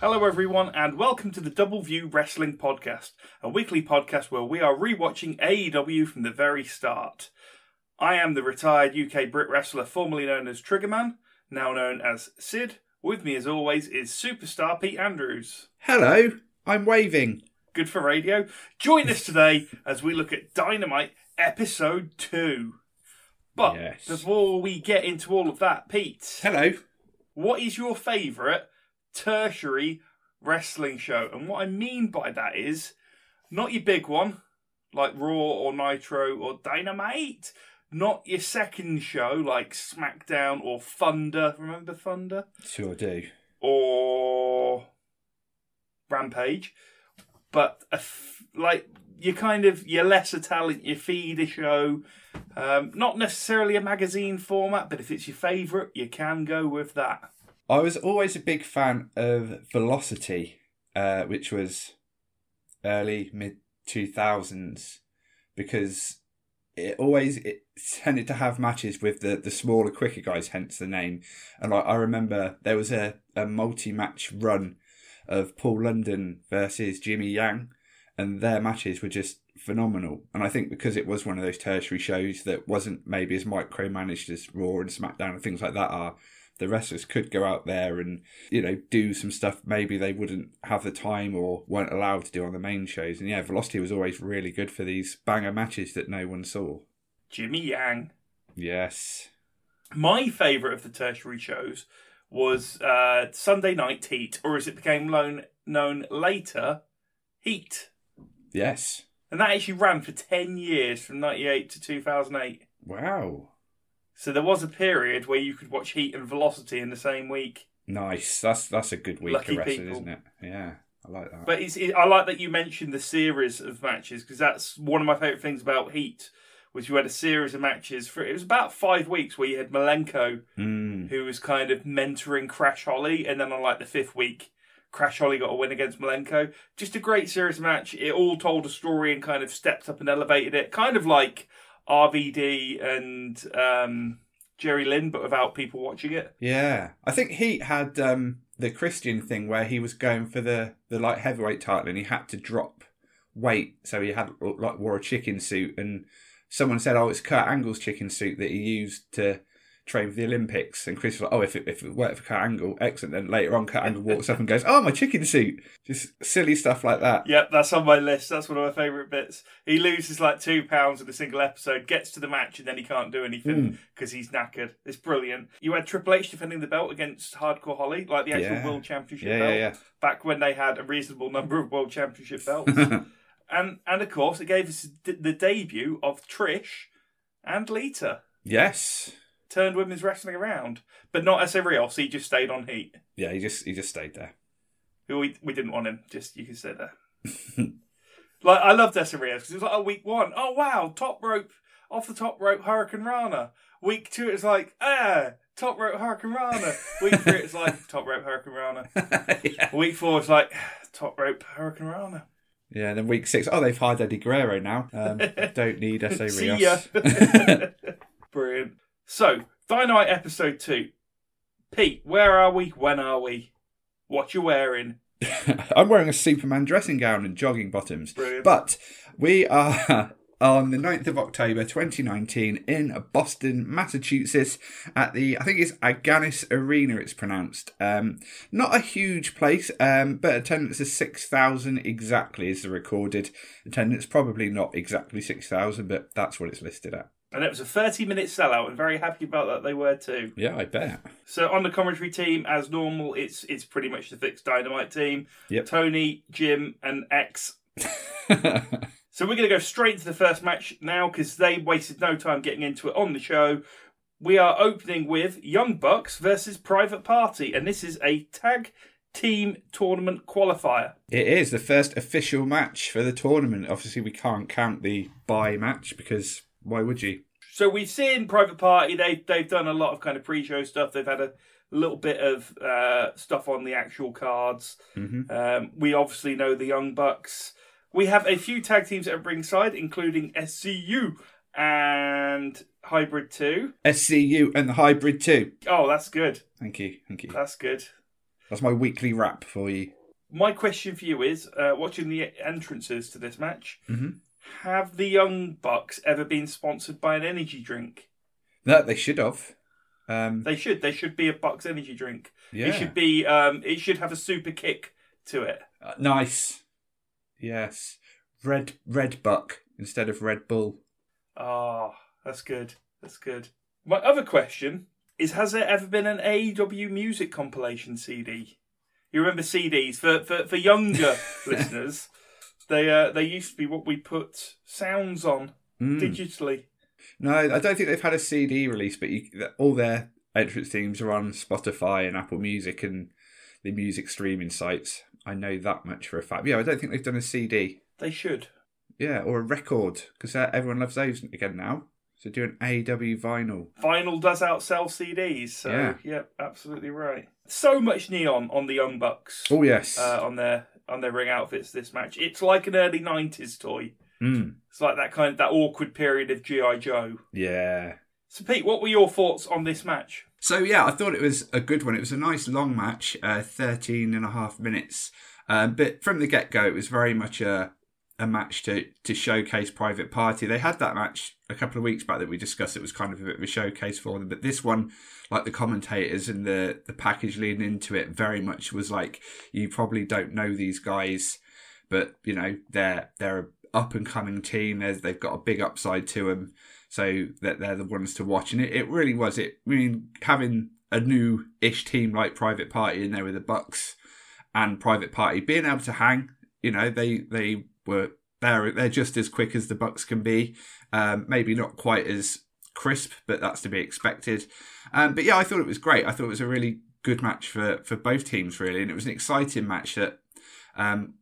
Hello, everyone, and welcome to the Double View Wrestling Podcast, a weekly podcast where we are rewatching AEW from the very start. I am the retired UK Brit wrestler formerly known as Triggerman, now known as Sid. With me, as always, is superstar Pete Andrews. Hello, I'm waving. Good for radio. Join us today as we look at Dynamite Episode 2. But Yes. before we get into all of that, Pete, Hello. what is your favourite tertiary wrestling show? And what I mean by that is not your big one, like Raw or Nitro or Dynamite. Not your second show like SmackDown or Thunder. Remember Thunder? Sure do. Or Rampage. But a f- like you kind of your lesser talent, your feeder show. Um, not necessarily a magazine format, but if it's your favourite, you can go with that. I was always a big fan of Velocity, uh, which was early mid two thousands, because it always it tended to have matches with the, the smaller, quicker guys, hence the name. And like I remember there was a, a multi match run of Paul London versus Jimmy Yang, and their matches were just phenomenal. And I think because it was one of those tertiary shows that wasn't maybe as micromanaged as Raw and SmackDown and things like that are, the wrestlers could go out there and you know do some stuff maybe they wouldn't have the time or weren't allowed to do on the main shows. And yeah, Velocity was always really good for these banger matches that no one saw. Jimmy Yang. Yes. My favourite of the tertiary shows was uh, Sunday Night Heat, or as it became known, known later, Heat. Yes. And that actually ran for 10 years from 98 to 2008. Wow. So there was a period where you could watch Heat and Velocity in the same week. Nice. That's that's a good week Lucky of wrestling, people. isn't it? Yeah. I like that. But it's, it, I like that you mentioned the series of matches because that's one of my favourite things about Heat was you had a series of matches for it was about five weeks where you had Malenko Mm. who was kind of mentoring Crash Holly, and then on like the fifth week, Crash Holly got a win against Malenko. Just a great series match. It all told a story and kind of stepped up and elevated it, kind of like RVD and um, Jerry Lynn, but without people watching it. Yeah, I think Heat had um, the Christian thing where he was going for the the light heavyweight title and he had to drop weight, so he had like wore a chicken suit. And someone said, "Oh, it's Kurt Angle's chicken suit that he used to train for the Olympics." And Chris was like, "Oh, if it, if it worked for Kurt Angle, excellent." Then later on, Kurt Angle walks up and goes, "Oh, my chicken suit!" Just silly stuff like that. Yep, that's on my list. That's one of my favourite bits. He loses like two pounds in a single episode, gets to the match, and then he can't do anything hmm. because he's knackered. It's brilliant. You had Triple H defending the belt against Hardcore Holly, like the actual Yeah. World Championship Yeah, belt. yeah, yeah. back when they had a reasonable number of world championship belts. and and of course, it gave us the debut of Trish and Lita. Yes. Turned women's wrestling around, but not as every else. He just stayed on Heat. Yeah, he just he just stayed there. We we didn't want him. Just you can say that. like I loved Desiree because it was like oh week one, oh wow, top rope off the top rope hurricanrana. Week two, it's like ah top rope hurricanrana. Week three, it's like top rope hurricanrana. yeah. Week four, it's like top rope hurricanrana. Yeah, and then week six, oh, they've hired Eddie Guerrero now. Um, don't need Essa Rios. Brilliant. So, Dynamite episode two. Pete, where are we? When are we? What you wearing? I'm wearing a Superman dressing gown and jogging bottoms. Brilliant. But we are on the 9th of October 2019 in Boston, Massachusetts at the, I think it's Agganis Arena it's pronounced. Um, not a huge place, um, but attendance is 6,000 exactly is the recorded attendance. Probably not exactly 6,000, but that's what it's listed at. And it was a 30 minute sellout, and very happy about that they were too. Yeah, I bet. So on the commentary team, as normal, it's it's pretty much the fixed Dynamite team. Yep. Tony, Jim, and X. So we're going to go straight into the first match now because they wasted no time getting into it on the show. We are opening with Young Bucks versus Private Party, and this is a tag team tournament qualifier. It is the first official match for the tournament. Obviously, we can't count the bye match because why would you? So we've seen Private Party. They they've done a lot of kind of pre-show stuff. They've had a little bit of uh, stuff on the actual cards. Mhm. Um, we obviously know the Young Bucks. We have a few tag teams at ringside, including SCU and Hybrid Two. SCU and Hybrid 2. Oh, that's good. Thank you, thank you. That's good. That's my weekly wrap for you. My question for you is: uh, watching the entrances to this match, Mhm. Have the Young Bucks ever been sponsored by an energy drink? That they should have. Um, They should. They should be a Bucks energy drink. yeah. It should be. Um, it should have a super kick to it. Uh, nice. Yes. Red Red Buck instead of Red Bull. Ah, that's good. That's good. My other question is: Has there ever been an AEW music compilation CD? You remember CDs for for, for younger listeners? They uh, they used to be what we put sounds on Mm. digitally. No, I don't think they've had a CD release, but you, all their entrance themes are on Spotify and Apple Music and the music streaming sites. I know that much for a fact. Yeah, I don't think they've done a CD. They should. Yeah, or a record because everyone loves those again now. So do an AW vinyl. Vinyl does outsell CDs, so Yeah. yeah, absolutely right. So much neon on the Young Bucks Oh yes. uh, on their on their ring outfits this match. It's like an early '90s toy. Mm, It's like that kind of that awkward period of GI Joe. yeah. So Pete, what were your thoughts on this match? So yeah, I thought it was a good one. It was a nice long match, uh, 13 and a half minutes. Um, but from the get go, it was very much a a match to to showcase Private Party. They had that match a couple of weeks back that we discussed. It was kind of a bit of a showcase for them. But this one, like the commentators and the the package leading into it, very much was like you probably don't know these guys, but you know they're they're a up and coming team. There's they've got a big upside to them so that they're the ones to watch. And it, it really was. It I mean having a new ish team like Private Party in there with the Bucks and Private Party being able to hang. You know they they were they're they're just as quick as the Bucks can be. Um, maybe not quite as crisp, but that's to be expected. Um, but yeah, I thought it was great. I thought it was a really good match for for both teams really, and it was an exciting match that. Um,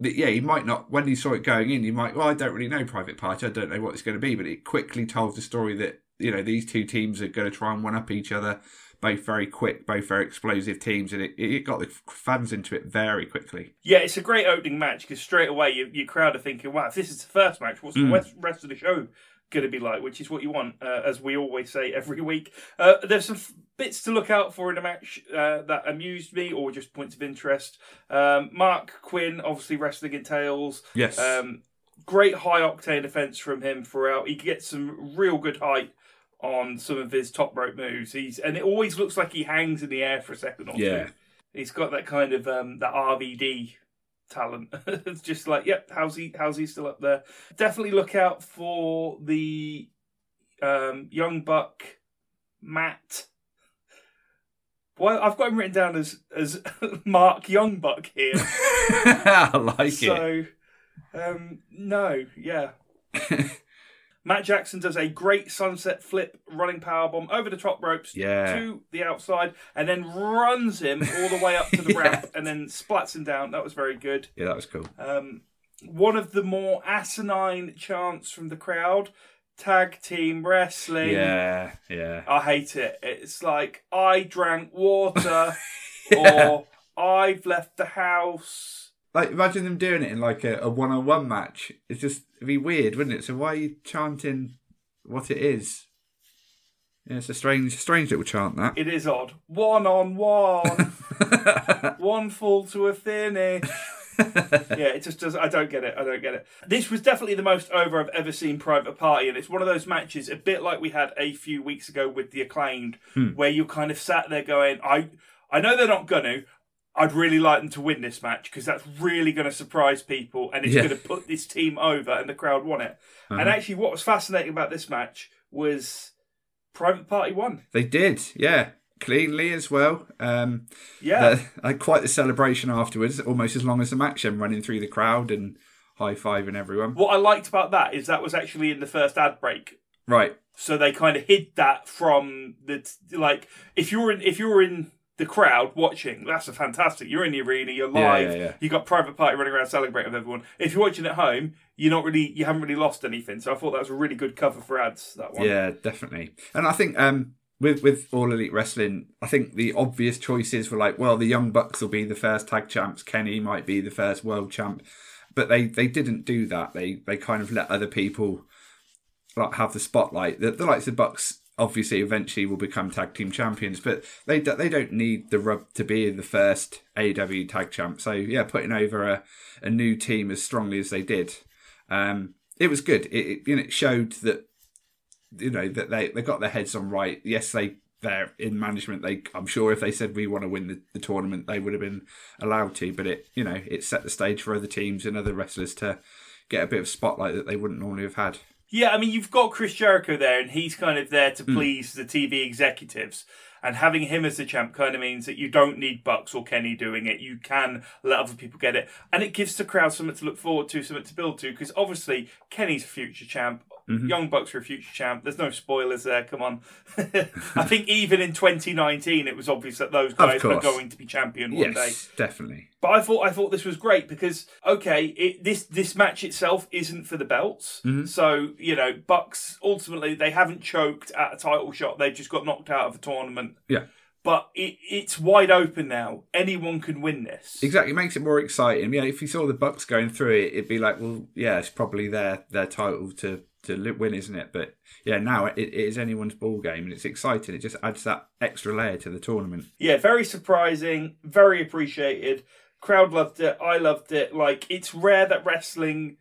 yeah, you might not when you saw it going in, you might well, I don't really know Private Party, I don't know what it's going to be, but it quickly told the story that you know these two teams are going to try and one up each other, both very quick, both very explosive teams, and it, it got the fans into it very quickly. Yeah, it's a great opening match because straight away you, your crowd are thinking, "Wow, if this is the first match, what's the Mm. rest- rest of the show going to be like?" Which is what you want, uh, as we always say every week. Uh, there's some f- bits to look out for in a match uh, that amused me, or just points of interest. Um, Marq Quen, obviously wrestling in tails. Yes, Um, great high octane defense from him throughout. He gets some real good height on some of his top rope moves. He's and it always looks like he hangs in the air for a second or Yeah. two. He's got that kind of um, that RVD talent. it's just like, yep, how's he? How's he still up there? Definitely look out for the um, young buck Matt. Well, I've got him written down as as Mark Youngbuck here. I like it. So, um, no, yeah. Matt Jackson does a great sunset flip running power bomb over the top ropes Yeah. to the outside and then runs him all the way up to the Yeah. ramp and then splats him down. That was very good. Yeah, that was cool. Um, one of the more asinine chants from the crowd tag team wrestling. Yeah, yeah. I hate it. It's like, I drank water Yeah. or I've left the house. Like, imagine them doing it in like a, a one-on-one match. It's just it'd be weird, wouldn't it? So why are you chanting what it is? Yeah, it's a strange, strange little chant that. It is odd. One on one. one fall to a finish. yeah, it just does. I don't get it. I don't get it. This was definitely the most over I've ever seen Private Party, and it's one of those matches, a bit like we had a few weeks ago with the acclaimed, hmm. where you kind of sat there going, "I, I know they're not gonna." I'd really like them to win this match because that's really going to surprise people and it's Yeah. going to put this team over and the crowd want it. And actually, what was fascinating about this match was Private Party won. They did, yeah, cleanly as well. Um, Yeah. the- I quite the celebration afterwards, almost as long as the match. Them running through the crowd and high fiving everyone. What I liked about that is that was actually in the first ad break, Right, so they kind of hid that from the like. If you're in, if you're in the crowd watching, that's a fantastic. You're in the arena, you're Yeah, live. yeah, yeah. You got private party running around celebrating with everyone. If you're watching at home, you're not really, you haven't really lost anything. So I thought that was a really good cover for ads. That one. Yeah, definitely. And I think um, with with All Elite Wrestling, I think the obvious choices were like, well, the Young Bucks will be the first tag champs. Kenny might be the first world champ, but they they didn't do that. They they kind of let other people like have the spotlight. The, the likes of Bucks obviously eventually will become tag team champions, but they do, they don't need the rub to be the first AEW tag champ. So yeah, putting over a, a new team as strongly as they did, um, it was good. It, it you know it showed that you know that they they got their heads on right. Yes, they they're in management. They I'm sure if they said we want to win the, the tournament, they would have been allowed to. But it you know it set the stage for other teams and other wrestlers to get a bit of spotlight that they wouldn't normally have had. Yeah, I mean, you've got Chris Jericho there, and he's kind of there to hmm. please the TV executives. And having him as the champ kind of means that you don't need Bucks or Kenny doing it. You can let other people get it. And it gives the crowd something to look forward to, something to build to, because obviously Kenny's a future champ. Mm-hmm. Young Bucks are a future champ. There's no spoilers there. Come on. I think even in 2019, it was obvious that those guys were going to be champion one day. Yes, definitely. But I thought I thought this was great because okay, it, this this match itself isn't for the belts. Mm-hmm. So you know, Bucks ultimately they haven't choked at a title shot. They just got knocked out of a tournament. Yeah. But it, it's wide open now. Anyone can win this. Exactly, it makes it more exciting. Yeah, if you saw the Bucks going through it, it'd be like, well, yeah, it's probably their their title to to win, isn't it? But yeah, now it, it is anyone's ball game, and it's exciting. It just adds that extra layer to the tournament. Yeah, very surprising, very appreciated. Crowd loved it. I loved it. Like it's rare that wrestling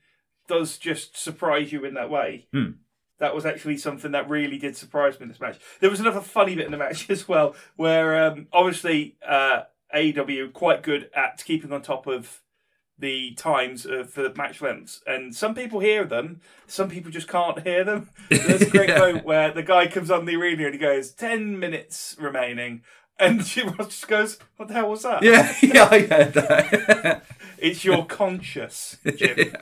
does just surprise you in that way. Hmm. That was actually something that really did surprise me in this match. There was another funny bit in the match as well, where um, obviously uh, AEW quite good at keeping on top of the times uh, of the match lengths, and some people hear them, some people just can't hear them. There's a great Yeah. moment where the guy comes on the arena and he goes, 10 minutes remaining. And Ross just goes, What the hell was that? Yeah, yeah, I heard that. It's your conscious, Jim.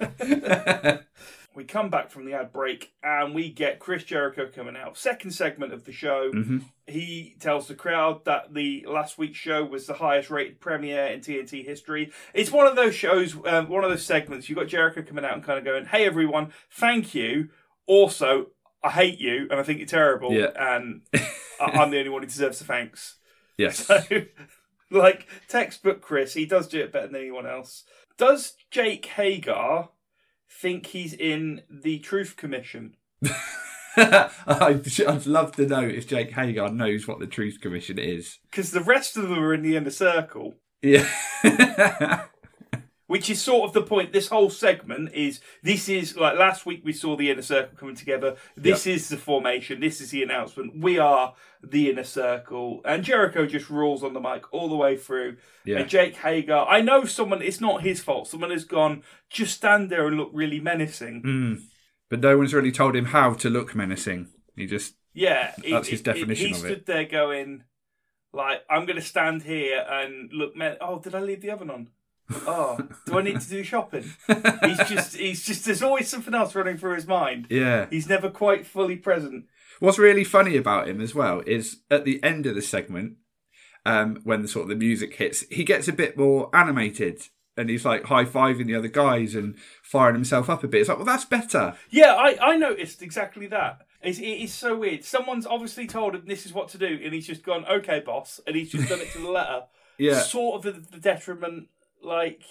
We come back from the ad break and we get Chris Jericho coming out. Second segment of the show. Mm-hmm. He tells the crowd that the last week's show was the highest rated premiere in TNT history. It's one of those shows, um, one of those segments. You've got Jericho coming out and kind of going, Hey everyone, thank you. Also, I hate you and I think you're terrible. Yeah. And I- I'm the only one who deserves the thanks. yes. So, like textbook Chris, he does do it better than anyone else. Does Jake Hager think he's in the Truth Commission? I'd, love to know if Jake Hager knows what the Truth Commission is. Because the rest of them are in the inner circle, Yeah. which is sort of the point. This whole segment is this is like last week we saw the inner circle coming together. This is the formation. This is the announcement. We are the inner circle, and Jericho just rules on the mic all the way through. Yeah. And Jake Hager, I know someone. It's not his fault. Someone has gone. Just stand there and look really menacing. Mm. But no one's really told him how to look menacing. He just Yeah, he- That's his he- definition He of stood it. there going, like, I'm going to stand here and look. Men- oh, did I leave the oven on? Oh, do I need to do shopping? He's just, he's just. There's always something else running through his mind. yeah. He's never quite fully present. What's really funny about him as well is at the end of the segment, um, when the sort of the music hits, he gets a bit more animated and he's like high fiving the other guys and firing himself up a bit. It's like, well, that's better. Yeah, I, I noticed exactly that. It's, it is so weird. Someone's obviously told him this is what to do, and he's just gone, "Okay, boss," and he's just done it to the letter. Yeah. sort of the, the detriment. Like,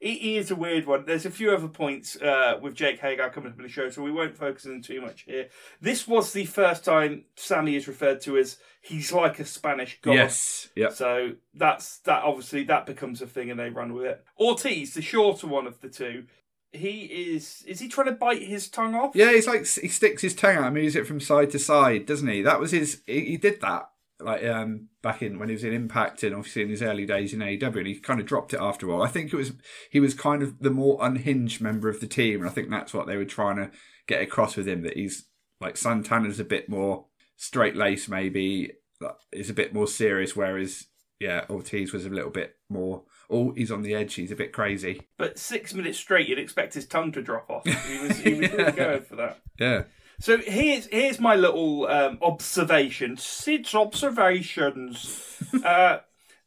he, is a weird one. There's a few other points uh, with Jake Hager coming up in the show, so we won't focus on too much here. This was the first time Sammy is referred to as he's like a Spanish god. Yes. Yep. So that's that. Obviously, that becomes a thing, and they run with it. Ortiz, the shorter one of the two, he is. Is he trying to bite his tongue off? Yeah, he's like he sticks his tongue out and moves it from side to side, doesn't he? That was his. He, he did that like um back in when he was in Impact and obviously in his early days in AEW, and he kind of dropped it after a while. I think it was he was kind of the more unhinged member of the team, and I think that's what they were trying to get across with him. That he's like Santana's a bit more straight laced, maybe like, is a bit more serious, whereas yeah, Ortiz was a little bit more. Oh, he's on the edge. He's a bit crazy. But six minutes straight, you'd expect his tongue to drop off. He was, he was really going for that. Yeah. So here's here's my little um, observation. Sid's observations. uh,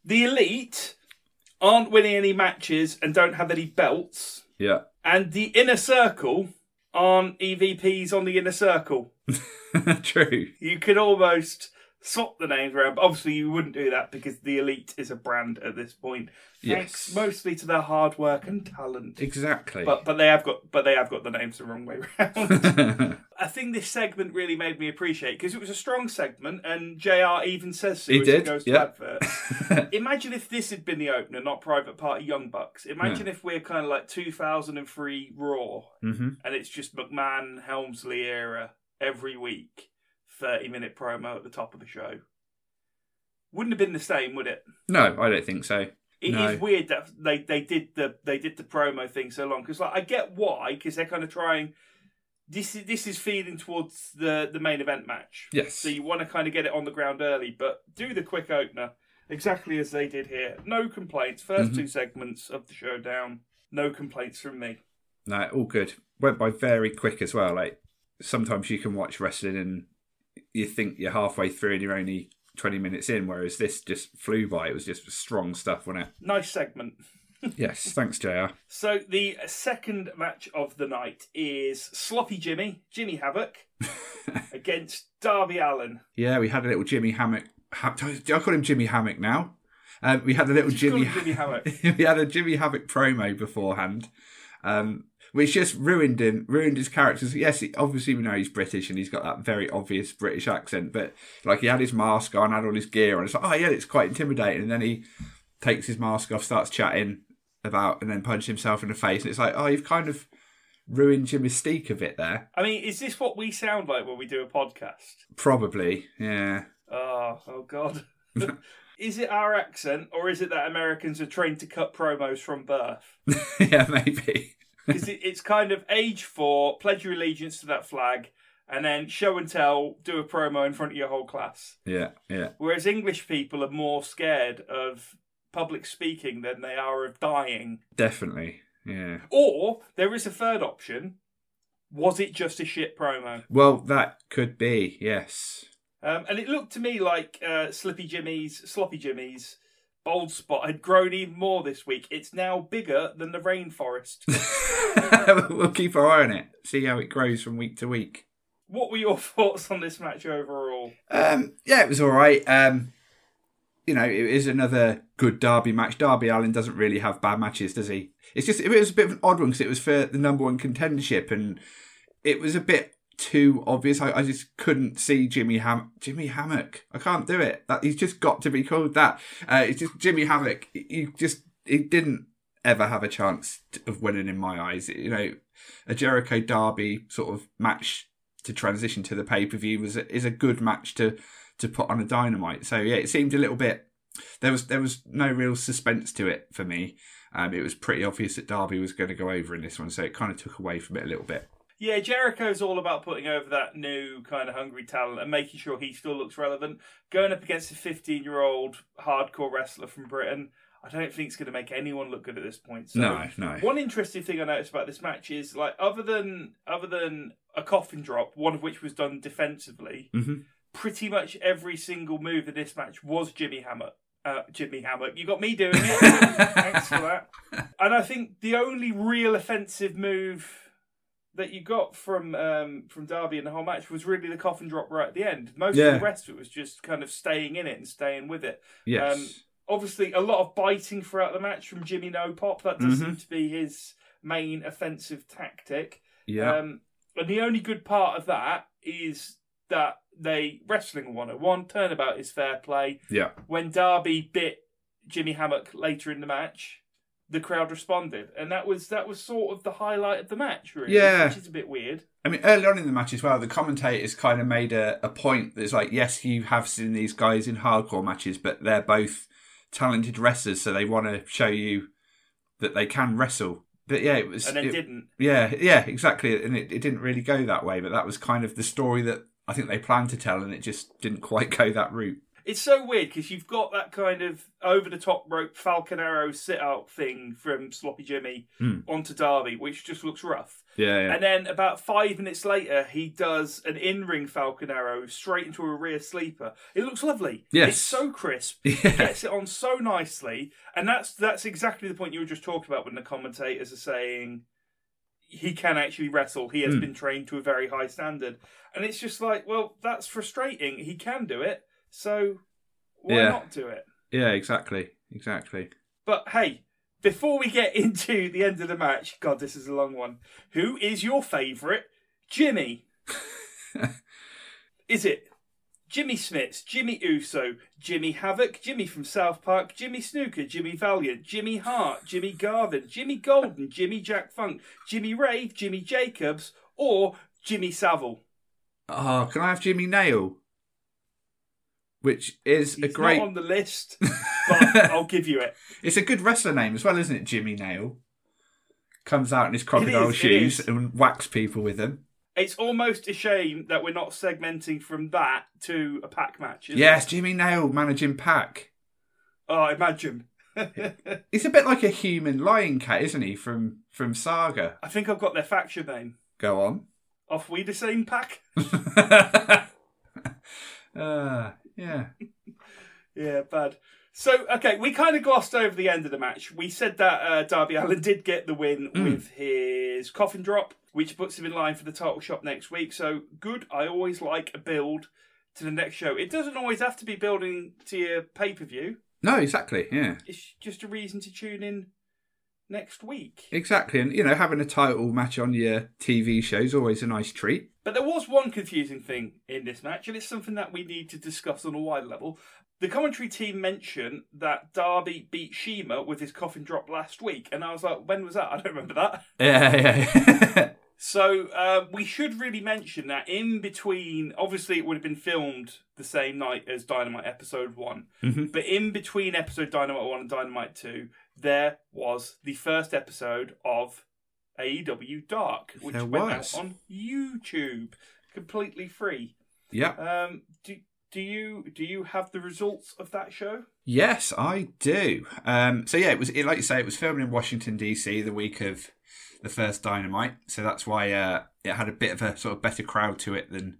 the elite aren't winning any matches and don't have any belts, Yeah. and the inner circle aren't EVPs on the inner circle. True. You could almost swap the names around. But obviously, you wouldn't do that because the elite is a brand at this point. Thanks Yes. mostly to their hard work and talent. Exactly. But but they have got but they have got the names the wrong way round. I think this segment really made me appreciate because it was a strong segment, and Jr. even says so He as did, goes to yeah. adverts. Imagine if this had been the opener, not Private Party Young Bucks. Imagine if we're kind of like 2003 Raw, hmm and it's just McMahon Helmsley era every week, 30 minute promo at the top of the show. Wouldn't have been the same, would it? No, I don't think so. It is No. weird that they, they did the they did the promo thing so long because like I get why because they're kind of trying. This is this is feeding towards the the main event match. Yes. So you want to kind of get it on the ground early, but do the quick opener exactly as they did here. No complaints. 1st Mhm. two segments of the show down. No complaints from me. No, all good. Went by very quick as well. Like sometimes you can watch wrestling and you think you're halfway through and you're only 20 minutes in, whereas this just flew by. It was just strong stuff, wasn't it? Nice segment. yes, thanks, JR. So the second match of the night is Sloppy Jimmy, Jimmy Havoc, against Darby Allin. Yeah, we had a little Jimmy Hammock. Ha- do I call him Jimmy Hammock now? Um, we had a little Jimmy. Jimmy Havoc. we had a Jimmy Havoc promo beforehand, um, which just ruined him, ruined his characters. Yes, he, obviously we know he's British and he's got that very obvious British accent, but like he had his mask on, had all his gear on. It's like, oh yeah, it's quite intimidating. And then he takes his mask off, starts chatting about, and then punches himself in the face. And it's like, oh, you've kind of ruined your mystique a bit there. I mean, is this what we sound like when we do a podcast? Probably, yeah. Oh, oh God. is it our accent, or is it that Americans are trained to cut promos from birth? yeah, maybe. Because it, it's kind of age four, pledge your allegiance to that flag, and then show and tell, do a promo in front of your whole class. Yeah, yeah. Whereas English people are more scared of public speaking than they are of dying. Definitely. Yeah. Or there is a third option. Was it just a shit promo? Well, that could be, yes. Um, and it looked to me like uh, Slippy Jimmy's, Sloppy Jimmy's bold spot had grown even more this week. It's now bigger than the rainforest. we'll keep our eye on it, see how it grows from week to week. what were your thoughts on this match overall? Um, yeah, it was all right. Um, you know, it is another good Darby match. Darby Allin doesn't really have bad matches, does he? It's just it was a bit of an odd one because it was for the number one contendership, and it was a bit too obvious. I, I just couldn't see Jimmy Ham Jimmy Hammock. I can't do it. That he's just got to be called that. Uh, it's just Jimmy Hammock. He just he didn't ever have a chance of winning in my eyes. You know, a Jericho Darby sort of match to transition to the pay per view was is a good match to to put on a dynamite. So yeah, it seemed a little bit there was there was no real suspense to it for me. Um, it was pretty obvious that Darby was going to go over in this one, so it kind of took away from it a little bit. Yeah, Jericho's all about putting over that new kind of hungry talent and making sure he still looks relevant. Going up against a 15 year old hardcore wrestler from Britain, I don't think it's going to make anyone look good at this point. So no, no. One interesting thing I noticed about this match is like other than other than a coffin drop, one of which was done defensively, Mhm. pretty much every single move in this match was Jimmy Hammer. Uh, Jimmy Hammer, you got me doing it. Thanks for that. And I think the only real offensive move that you got from um, from Darby in the whole match was really the coffin drop right at the end. Most Yeah. of the rest of it was just kind of staying in it and staying with it Yes. um, obviously a lot of biting throughout the match from Jimmy No Pop. That does Mhm. seem to be his main offensive tactic. yeah. Um, and the only good part of that is that they wrestling 101 turnabout is fair play. yeah. When Darby bit Jimmy Hammock later in the match, the crowd responded, and that was that was sort of the highlight of the match, really. Yeah. which is a bit weird. I mean, early on in the match as well, the commentators kind of made a, a point that's like, yes, you have seen these guys in hardcore matches, but they're both talented wrestlers, so they want to show you that they can wrestle. But yeah, it was. And then it- didn't. Yeah, yeah, exactly. And it, it didn't really go that way, but that was kind of the story that I think they planned to tell, and it just didn't quite go that route. It's so weird because you've got that kind of over the top rope Falcon Arrow sit out thing from Sloppy Jimmy Hmm. onto Darby, which just looks rough. Yeah, yeah. And then about five minutes later, he does an in ring Falcon Arrow straight into a rear sleeper. It looks lovely. Yes. It's so crisp. Yeah. Gets it on so nicely. And that's that's exactly the point you were just talking about when the commentators are saying he can actually wrestle. He has Hmm. been trained to a very high standard. And it's just like, well, that's frustrating. He can do it. So why Yeah. not do it? Yeah, exactly, exactly. But hey, before we get into the end of the match, God, this is a long one. Who is your favourite Jimmy? is it Jimmy Smits, Jimmy Uso, Jimmy Havoc, Jimmy from South Park, Jimmy Snuka, Jimmy Valiant, Jimmy Hart, Jimmy Garvin, Jimmy Golden, Jimmy Jack Funk, Jimmy Rave, Jimmy Jacobs, or Jimmy Savile? Oh, can I have Jimmy Nail? Which is He's a great. not on the list, but I'll give you it. It's a good wrestler name as well, isn't it? Jimmy Nail comes out in his crocodile is, shoes and whacks people with them. It's almost a shame that we're not segmenting from that to a pack match. Yes, it? Jimmy Nail managing PAC. Oh, imagine. He's a bit like a human lion cat, isn't he? From from Saga. I think I've got their faction name. Go on. Off we the same pack? uh, yeah. Yeah, bad. So, okay, we kind of glossed over the end of the match. We said that uh, Darby Allin did get the win Mm. with his coffin drop, which puts him in line for the title shot next week. So, good. I always like a build to the next show. It doesn't always have to be building to your pay per view, No, exactly. Yeah. it's just a reason to tune in next week. Exactly. And, you know, having a title match on your TV show is always a nice treat. But there was one confusing thing in this match, and it's something that we need to discuss on a wider level. The commentary team mentioned that Darby beat Shima with his coffin drop last week, and I was like, when was that? I don't remember that. Yeah, yeah. yeah. So uh, we should really mention that in between, obviously, it would have been filmed the same night as Dynamite episode one, Mhm. but in between episode Dynamite one and Dynamite two, there was the first episode of AEW Dark, which There went was. out on YouTube, completely free. yeah. Um, do do you do you have the results of that show? Yes, I do. Um, so yeah, it was it, like you say, it was filmed in Washington DC the week of the first Dynamite, so that's why uh, it had a bit of a sort of better crowd to it than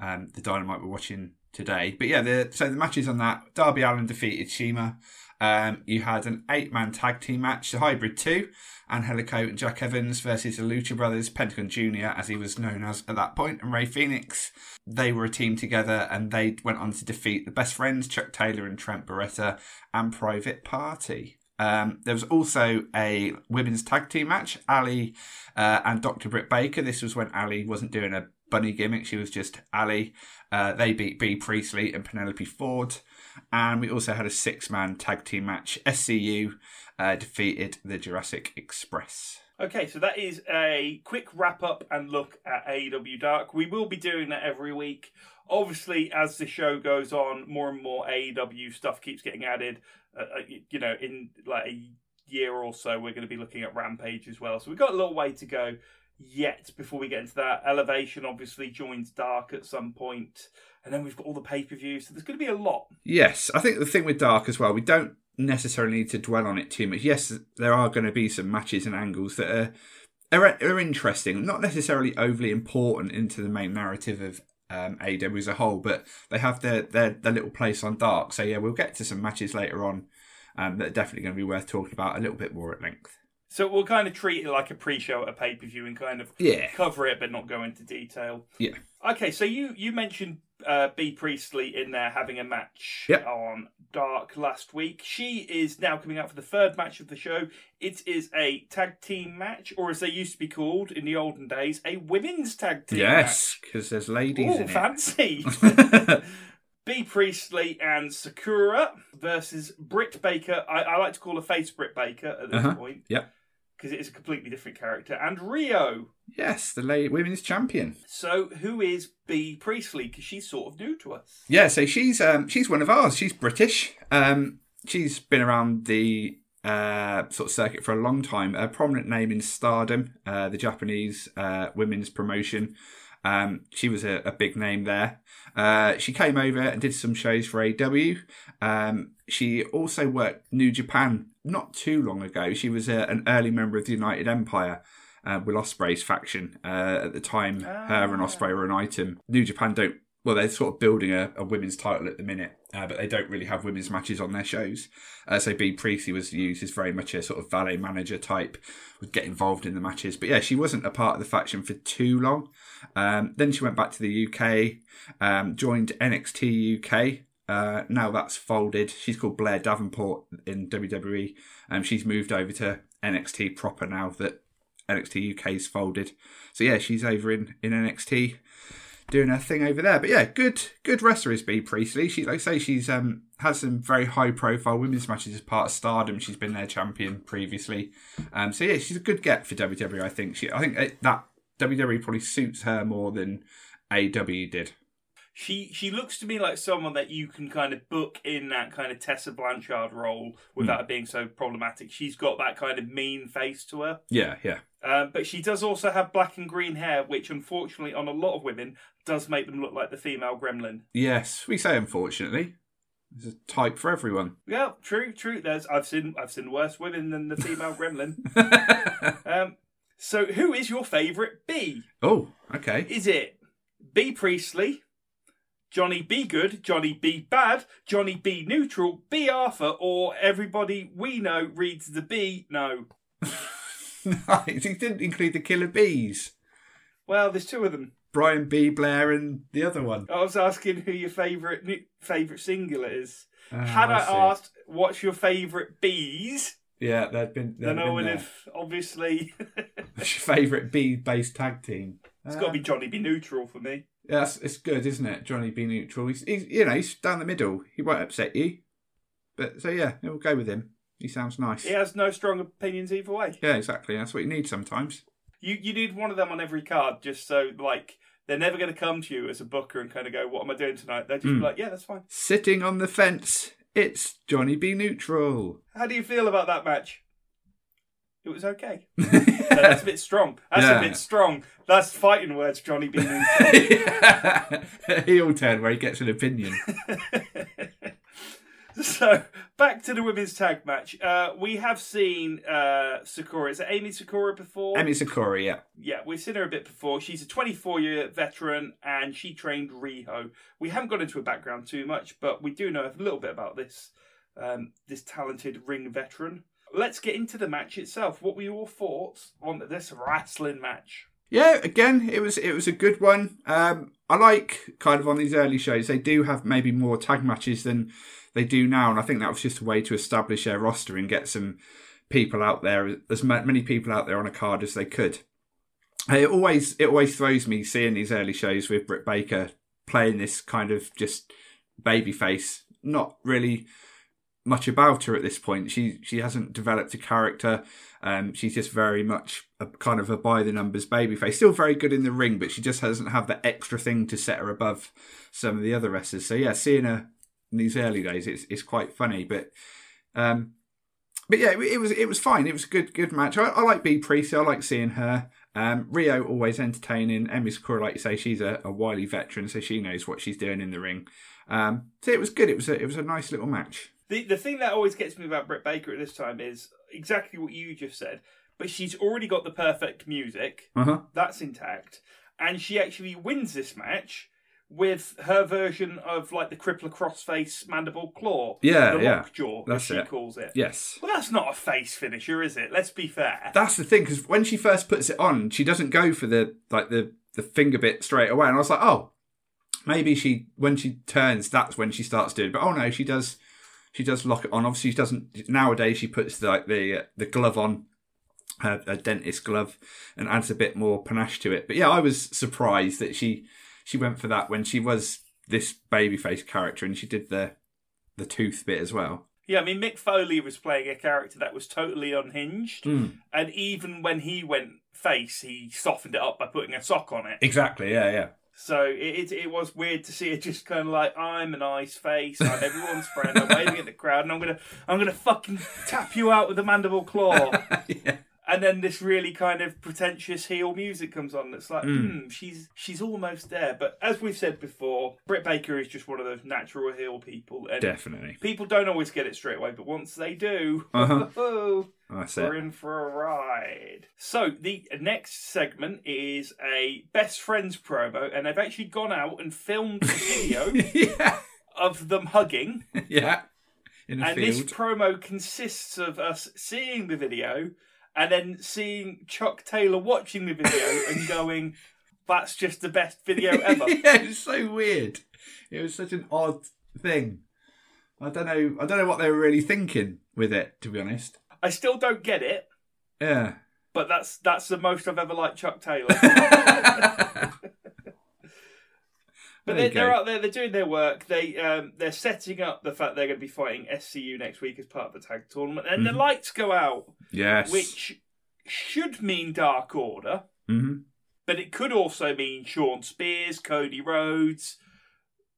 um, the Dynamite we're watching today. But yeah, the, so the matches on that: Darby Allin defeated Shima. Um, you had an eight-man tag team match, the Hybrid Two, Angelico and Jack Evans versus the Lucha Brothers, Pentagon Junior, as he was known as at that point, and Rey Fénix. They were a team together, and they went on to defeat the Best Friends, Chuck Taylor and Trent Beretta, and Private Party. Um, there was also a women's tag team match, Allie uh, and Dr. Britt Baker. This was when Allie wasn't doing a bunny gimmick; she was just Allie. Uh, they beat Bea Priestley and Penelope Ford. And we also had a six man tag team match. SCU uh, defeated the Jurassic Express. Okay, so that is a quick wrap up and look at AEW Dark. We will be doing that every week. Obviously, as the show goes on, more and more AEW stuff keeps getting added. Uh, uh, you know, in like a year or so, we're going to be looking at Rampage as well. So we've got a little way to go yet before we get into that. Elevation obviously joins Dark at some point, and then we've got all the pay per views. So there's going to be a lot. Yes, I think the thing with Dark as well, we don't necessarily need to dwell on it too much. Yes, there are going to be some matches and angles that are are, are interesting, not necessarily overly important into the main narrative of um, AEW as a whole, but they have their, their their little place on Dark. So yeah, we'll get to some matches later on um, that are definitely going to be worth talking about a little bit more at length. So we'll kind of treat it like a pre-show at a pay-per-view and kind of Yeah, cover it, but not go into detail. yeah, Okay, so you you mentioned uh, Bea Priestley in there having a match Yep. on Dark last week. She is now coming out for the third match of the show. It is a tag team match, or as they used to be called in the olden days, a women's tag team yes, because there's ladies. Ooh, in fancy. it. Bea Priestley and Sakura versus Britt Baker. I, I like to call her face Britt Baker at this Uh-huh. point. Yep. Because it is a completely different character. And Riho. yes, the lady, women's champion. So who is Bea Priestley? Because she's sort of new to us. Yeah, so she's um, she's one of ours. She's British. Um, she's been around the uh, sort of circuit for a long time. A prominent name in Stardom, uh, the Japanese uh, women's promotion. Um, she was a, a big name there. Uh, she came over and did some shows for AW. Um, she also worked New Japan not too long ago. She was a, an early member of the United Empire. Uh, Will Ospreay's faction uh, at the time, her and Ospreay were an item. New Japan don't well, they're sort of building a, a women's title at the minute, uh, but they don't really have women's matches on their shows. Uh, so Bea Priestley was used as very much a sort of valet manager type, would get involved in the matches. But yeah, she wasn't a part of the faction for too long. Um, then she went back to the UK, um, joined NXT UK. Uh, now that's folded. She's called Blair Davenport in WWE. Um, she's moved over to NXT proper now that NXT UK's folded. So yeah, she's over in, in NXT doing her thing over there. But yeah, good good wrestler is Bea Priestley. She like I say she's um has some very high profile women's matches as part of Stardom. She's been their champion previously. Um, so yeah, she's a good get for WWE. I think she I think it, that WWE probably suits her more than AW did. She she looks to me like someone that you can kind of book in that kind of Tessa Blanchard role without it being so problematic. She's got that kind of mean face to her. Yeah, yeah. Um, but she does also have black and green hair, which unfortunately on a lot of women does make them look like the female gremlin. Yes, we say unfortunately. There's a type for everyone. Yeah, true, true. There's I've seen I've seen worse women than the female gremlin. Um, so who is your favourite B? oh, okay. Is it Bea Priestley, Johnny B Good, Johnny B Bad, Johnny B Neutral, B Arthur, or everybody we know reads the B? No. Nice. He didn't include the Killer Bees. Well, there's two of them. Brian B. Blair and the other one. I was asking who your favourite favourite singular is. Ah, Had I, see. asked what's your favourite bees, Yeah, they'd been. There'd then I would have obviously What's your favourite B-based tag team? It's got to be um, Johnny B Neutral for me. Yeah, it's, it's good, isn't it? Johnny B. Neutral. He's, he's, you know, he's down the middle. He won't upset you. But so yeah, we'll go with him. He sounds nice. He has no strong opinions either way. Yeah, exactly. That's what you need sometimes. You you need one of them on every card just so like they're never going to come to you as a booker and kind of go, "What am I doing tonight?" They're just be like, "Yeah, that's fine." Sitting on the fence, it's Johnny B. Neutral. How do you feel about that match? It was okay. That's a bit strong. That's Yeah. a bit strong. That's fighting words, Johnny B. Neutral. Heel turn where he gets an opinion. so back to the women's tag match. Uh, we have seen uh, Sakura. Is it Emi Sakura before? Emi Sakura, yeah. Yeah, we've seen her a bit before. She's a 24 year veteran and she trained Riho. We haven't got into her background too much, but we do know a little bit about this um, this talented ring veteran. Let's get into the match itself. What were your thoughts on this wrestling match? Yeah, again, it was it was a good one. Um, I like kind of on these early shows they do have maybe more tag matches than they do now, and I think that was just a way to establish their roster and get some people out there, as many people out there on a card as they could. It always it always throws me seeing these early shows with Britt Baker playing this kind of just baby face, not really much about her at this point. She she hasn't developed a character. Um, she's just very much a kind of a by the numbers baby face. Still very good in the ring, but she just doesn't have that extra thing to set her above some of the other wrestlers. So yeah, seeing her in these early days, it's it's quite funny. But um, but yeah, it, it was it was fine. It was a good good match. I, I like B Priest. I like seeing her. Um, Riho always entertaining. Emi Sakura, like you say, she's a, a wily veteran, so she knows what she's doing in the ring. Um, so it was good. It was a, it was a nice little match. The the thing that always gets me about Britt Baker at this time is exactly what you just said. But she's already got the perfect music. Uh huh. That's intact. And she actually wins this match with her version of like the crippler crossface mandible claw. Yeah, the yeah. lockjaw, That's as she it. calls it. Yes. Well, that's not a face finisher, is it? Let's be fair. That's the thing because when she first puts it on, she doesn't go for the like the the finger bit straight away, and I was like, oh, maybe she when she turns, that's when she starts doing. it. But oh no, she does. She does lock it on. Obviously, she doesn't nowadays. She puts the, like the uh, the glove on, her, her dentist glove, and adds a bit more panache to it. But yeah, I was surprised that she she went for that when she was this babyface character, and she did the the tooth bit as well. Yeah, I mean, Mick Foley was playing a character that was totally unhinged. Mm. And even when he went face, he softened it up by putting a sock on it. Exactly. Yeah. Yeah. So it, it, it was weird to see it just kind of like I'm a nice face, I'm everyone's friend, I'm waving at the crowd, and I'm gonna I'm gonna fucking tap you out with a mandible claw. yeah. and then this really kind of pretentious heel music comes on. That's like, Mm. hmm, she's she's almost there. But as we've said before, Britt Baker is just one of those natural heel people, and Definitely. people don't always get it straight away. But once they do, Uh-huh. That's we're it. in for a ride. So the next segment is a best friends promo, and they've actually gone out and filmed a video yeah. of them hugging. Yeah. In And this promo consists of us seeing the video and then seeing Chuck Taylor watching the video and going, "That's just the best video ever." yeah, it was so weird. It was such an odd thing. I don't know. I don't know what they were really thinking with it. To be honest. I still don't get it, Yeah. but that's that's the most I've ever liked Chuck Taylor. But they're, they're out there. They're doing their work. They um, they're setting up the fact they're going to be fighting SCU next week as part of the tag tournament, and the Mhm. lights go out, yes. which should mean Dark Order, hmm but it could also mean Shawn Spears, Cody Rhodes,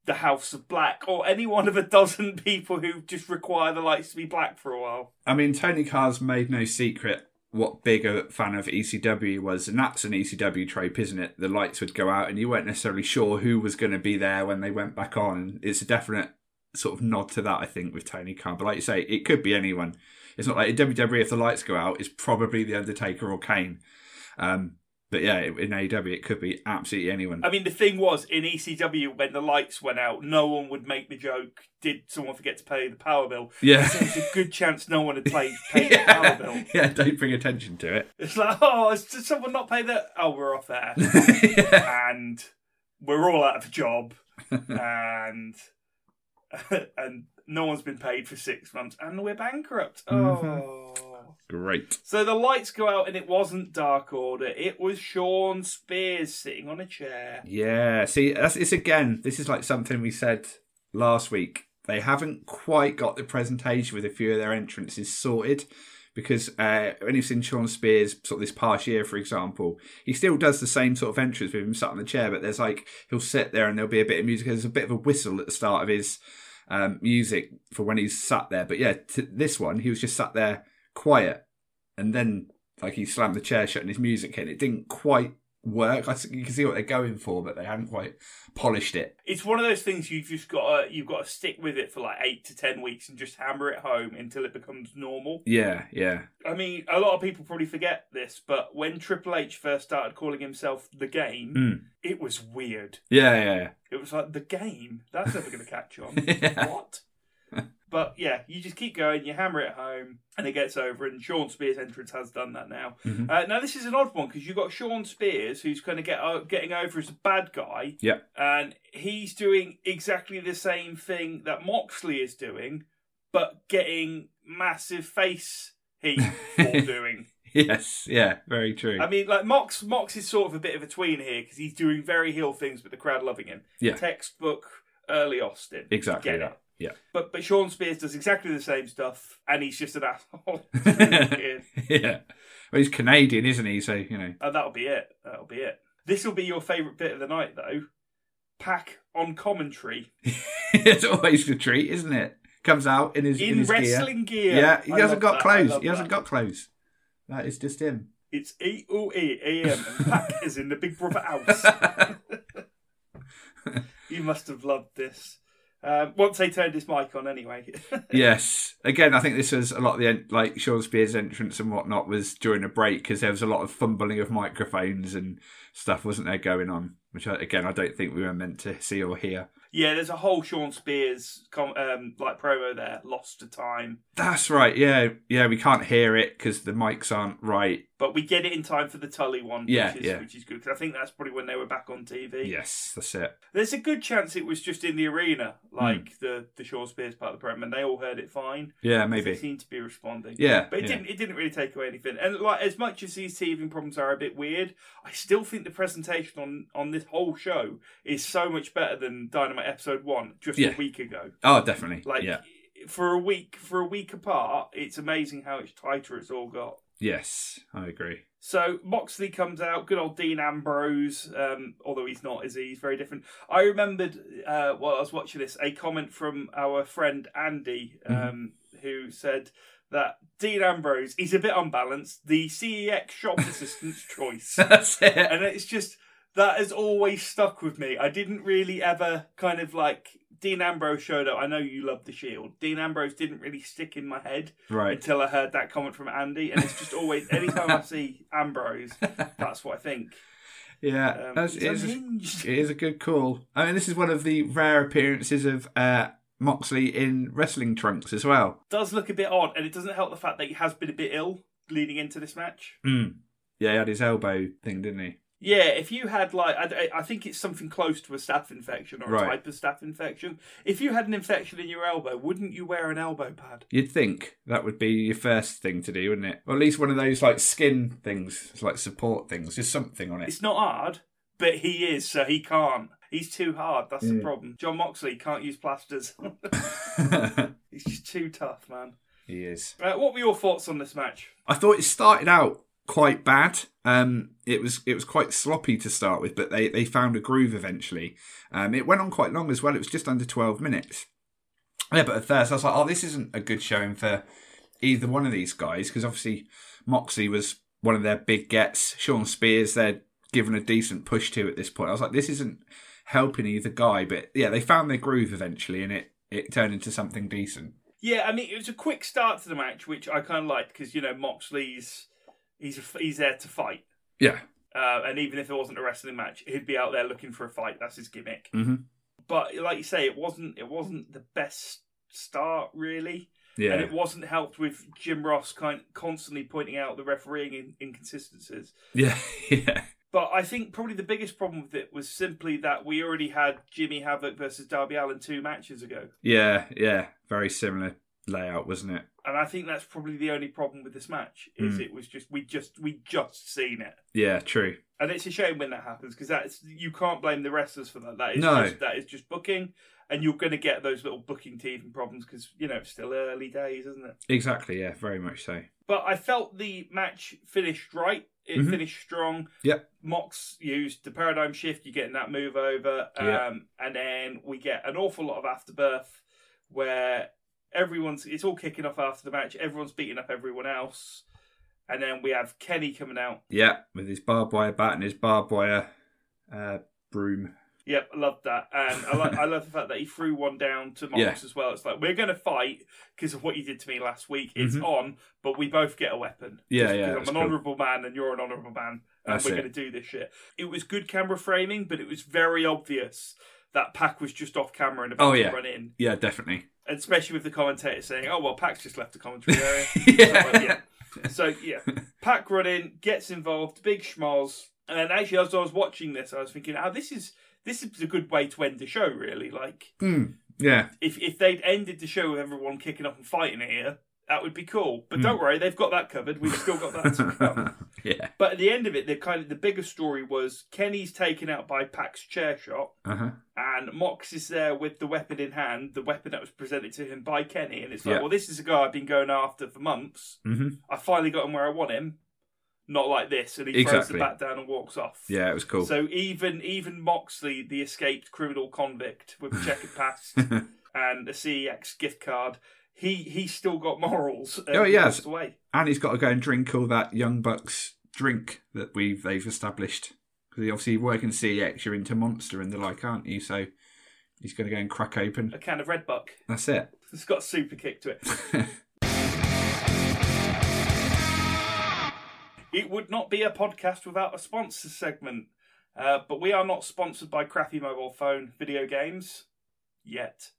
the House of Black, or any one of a dozen people who just require the lights to be black for a while. I mean, Tony Khan's made no secret what big a fan of ECW was, and that's an ECW trope, isn't it? The lights would go out, and you weren't necessarily sure who was going to be there when they went back on. It's a definite sort of nod to that, I think, with Tony Khan. But like you say, it could be anyone. It's not like in WWE if the lights go out, it's probably the Undertaker or Kane. Um, but yeah, in AEW, it could be absolutely anyone. I mean, the thing was in ECW when the lights went out, no one would make the joke. Did someone forget to pay the power bill? Yeah. There's a good chance no one had paid, paid the power bill. yeah. yeah, don't bring attention to it. It's like, oh, did someone not pay that? Oh, we're off air, yeah. and we're all out of a job, and and no one's been paid for six months, and we're bankrupt. Mm-hmm. Oh. Great. So the lights go out, and it wasn't Dark Order. It was Shawn Spears sitting on a chair. Yeah, see, that's it's again. This is like something we said last week. They haven't quite got the presentation with a few of their entrances sorted because uh, when you've seen Shawn Spears sort of this past year, for example, he still does the same sort of entrance with him sat on the chair, but there's like he'll sit there and there'll be a bit of music. There's a bit of a whistle at the start of his um, music for when he's sat there. But yeah, t- this one he was just sat there quiet, and then like he slammed the chair shut and his music hit. It didn't quite work. I think you can see what they're going for, but they haven't quite polished it. It's one of those things you've just got to you've got to stick with it for like eight to ten weeks and just hammer it home until it becomes normal. Yeah, yeah, I mean, a lot of people probably forget this, but when Triple H first started calling himself the Game, Mm. it was weird. yeah, yeah. It was like the Game. That's never going to catch on. Yeah. What? But yeah, you just keep going, you hammer it home, and it gets over. And Shawn Spears' entrance has done that now. Mhm. Uh, now this is an odd one because you've got Shawn Spears, who's kind of get uh, getting over as a bad guy, Yeah. and he's doing exactly the same thing that Moxley is doing, but getting massive face heat for doing. Yes, yeah, very true. I mean, like Mox, Mox is sort of a bit of a tween here because he's doing very heel things, but the crowd loving him. Yeah. Textbook early Austin. exactly Get that. Yeah. But but Shawn Spears does exactly the same stuff, and he's just an asshole. It's really weird. yeah. Well, he's Canadian, isn't he? So you know. and that'll be it. That'll be it. This will be your favourite bit of the night, though. PAC on commentary it's always a treat, isn't it? Comes out in his in, in his wrestling gear. Yeah, he I hasn't got that. Clothes. He hasn't that. got clothes. That is just him. It's E O E A M, and PAC is in the Big Brother house. you must have loved this. Um, once they turned his mic on, anyway. yes. Again, I think this was a lot of the en- like Shawn Spears' entrance and whatnot was during a break because there was a lot of fumbling of microphones and stuff, wasn't there, going on? Which I, again, I don't think we were meant to see or hear. yeah, there's a whole Shawn Spears com- um, like promo there, lost to time, That's right. Yeah, yeah. We can't hear it because the mics aren't right. but we get it in time for the Tully one, Yeah, which is, yeah. which is good because I think that's probably when they were back on TV. Yes, that's it. There's a good chance it was just in the arena, Hmm. like the the Shawn Spears part of the program, and they all heard it fine. Yeah, They maybe. seemed to be responding. Yeah, But it yeah. didn't. It didn't really take away anything. And like as much as these teething problems are a bit weird, I still think the presentation on on this whole show is so much better than Dynamite episode one just Yeah. a week ago. Oh, definitely. Like yeah. for a week, for a week apart, it's amazing how much tighter it's all got. Yes, I agree. So Moxley comes out, good old Dean Ambrose, um, although he's not, is he? He's very different. I remembered uh, while I was watching this a comment from our friend Andy, um, who said that Dean Ambrose is a bit unbalanced, the CEX shop assistant's choice, That's it. and it's just that has always stuck with me. I didn't really ever kind of like Dean Ambrose showed up. I know you love the Shield. Dean Ambrose didn't really stick in my head Right. until I heard that comment from Andy, and it's just always anytime I see Ambrose, that's what I think. Yeah, Um, it, is, it is a good call. I mean, this is one of the rare appearances of uh, Moxley in wrestling trunks as well. Does look a bit odd, and it doesn't help the fact that he has been a bit ill leading into this match. Mm. Yeah, he had his elbow thing, didn't he? Yeah, if you had like, I, I think it's something close to a staph infection or a Right. type of staph infection. If you had an infection in your elbow, wouldn't you wear an elbow pad? You'd think that would be your first thing to do, wouldn't it? Or at least one of those like skin things, like support things, just something on it. It's not hard, but he is, so he can't. He's too hard. That's the Mm. problem. Jon Moxley can't use plasters. He's just too tough, man. he is. Uh, what were your thoughts on this match? I thought it started out quite bad. Um, it was it was quite sloppy to start with, but they, they found a groove eventually. Um, it went on quite long as well. It was just under twelve minutes. Yeah, but at first I was like, oh, this isn't a good showing for either one of these guys because obviously Moxley was one of their big gets. Shawn Spears they're given a decent push to at this point. I was like, this isn't helping either guy, but yeah, they found their groove eventually, and it it turned into something decent. Yeah, I mean, it was a quick start to the match, which I kind of liked because you know Moxley's he's he's there to fight, Yeah. uh, and even if it wasn't a wrestling match, he'd be out there looking for a fight. That's his gimmick. Mhm. But like you say, it wasn't it wasn't the best start really, Yeah. and it wasn't helped with Jim Ross kind constantly pointing out the refereeing in, inconsistencies. yeah. Yeah. But I think probably the biggest problem with it was simply that we already had Jimmy Havoc versus Darby Allin two matches ago. Yeah, yeah, very similar layout, wasn't it? And I think that's probably the only problem with this match is Mm. it was just we just we just seen it, Yeah, true. and it's a shame when that happens because that's you can't blame the wrestlers for that. That is No. just, that is just booking, and you're going to get those little booking teething problems because you know it's still early days, isn't it? Exactly. Yeah, very much so. But I felt the match finished right. It Mhm. finished strong. Yep. Mox used the paradigm shift. You're getting that move over, um, Yeah. and then we get an awful lot of afterbirth where everyone's it's all kicking off after the match. Everyone's beating up everyone else, and then we have Kenny coming out. Yeah, with his barbed wire bat and his barbed wire uh, broom. Yep, I love that, and I like I love the fact that he threw one down to Mox Yeah. as well. It's like we're going to fight because of what you did to me last week. It's Mhm. on, but we both get a weapon. Yeah, yeah, because I'm an cool. honourable man and you're an honourable man, and That's we're going to do this shit. It was good camera framing, but it was very obvious that PAC was just off camera and about Oh, to run in, Yeah, definitely. Especially with the commentator saying, "Oh well, PAC's just left the commentary area." yeah. yeah. So yeah, PAC running gets involved, big schmoz, and actually as I was watching this, I was thinking, "Oh, this is this is a good way to end the show." Really, like Mm, yeah. if if they'd ended the show with everyone kicking off and fighting here, that would be cool. But Mm. don't worry, they've got that covered. We've still got that to come. yeah. But at the end of it, the kind of the bigger story was Kenny's taken out by PAC's chair shot, Uh huh. and Mox is there with the weapon in hand, the weapon that was presented to him by Kenny, and it's like, Yeah. well, this is a guy I've been going after for months. hmm I finally got him where I want him, not like this, and he throws the bat down and walks off. Yeah, it was cool. So even even Moxley, the escaped criminal convict with a checkered past and a CEX gift card, he he's still got morals. Oh, yes. away. and he's got to go and drink all that Young Bucks drink that we've they've established. Because obviously, working CEX, you're into Monster and the like, aren't you? So he's going to go and crack open. A can of Red Buck. That's it. It's got a super kick to it. It would not be a podcast without a sponsor segment. Uh, but we are not sponsored by crappy mobile phone video games yet.